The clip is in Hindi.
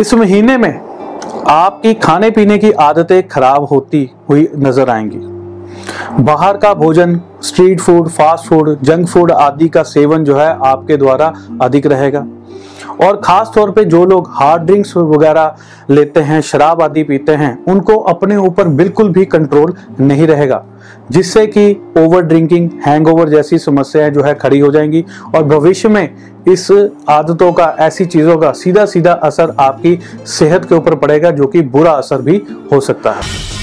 इस महीने में आपकी खाने पीने की आदतें खराब होती हुई नज़र आएँगी। बाहर का भोजन street food fast food junk food आदि का सेवन जो है आपके द्वारा अधिक रहेगा। और ख़ास तौर पे जो लोग हार्ड ड्रिंक्स वगैरह लेते हैं, शराब आदि पीते हैं, उनको अपने ऊपर बिल्कुल भी कंट्रोल नहीं रहेगा। जिससे कि ओवर ड्रिंकिंग हैंगओवर जैसी समस्याएँ जो है खड़ी हो जाएँगी और भविष्य में इस आदतों का, ऐसी चीज़ों का सीधा सीधा असर आपकी सेहत के ऊपर पड़ेगा, जो कि बुरा असर भी हो सकता है।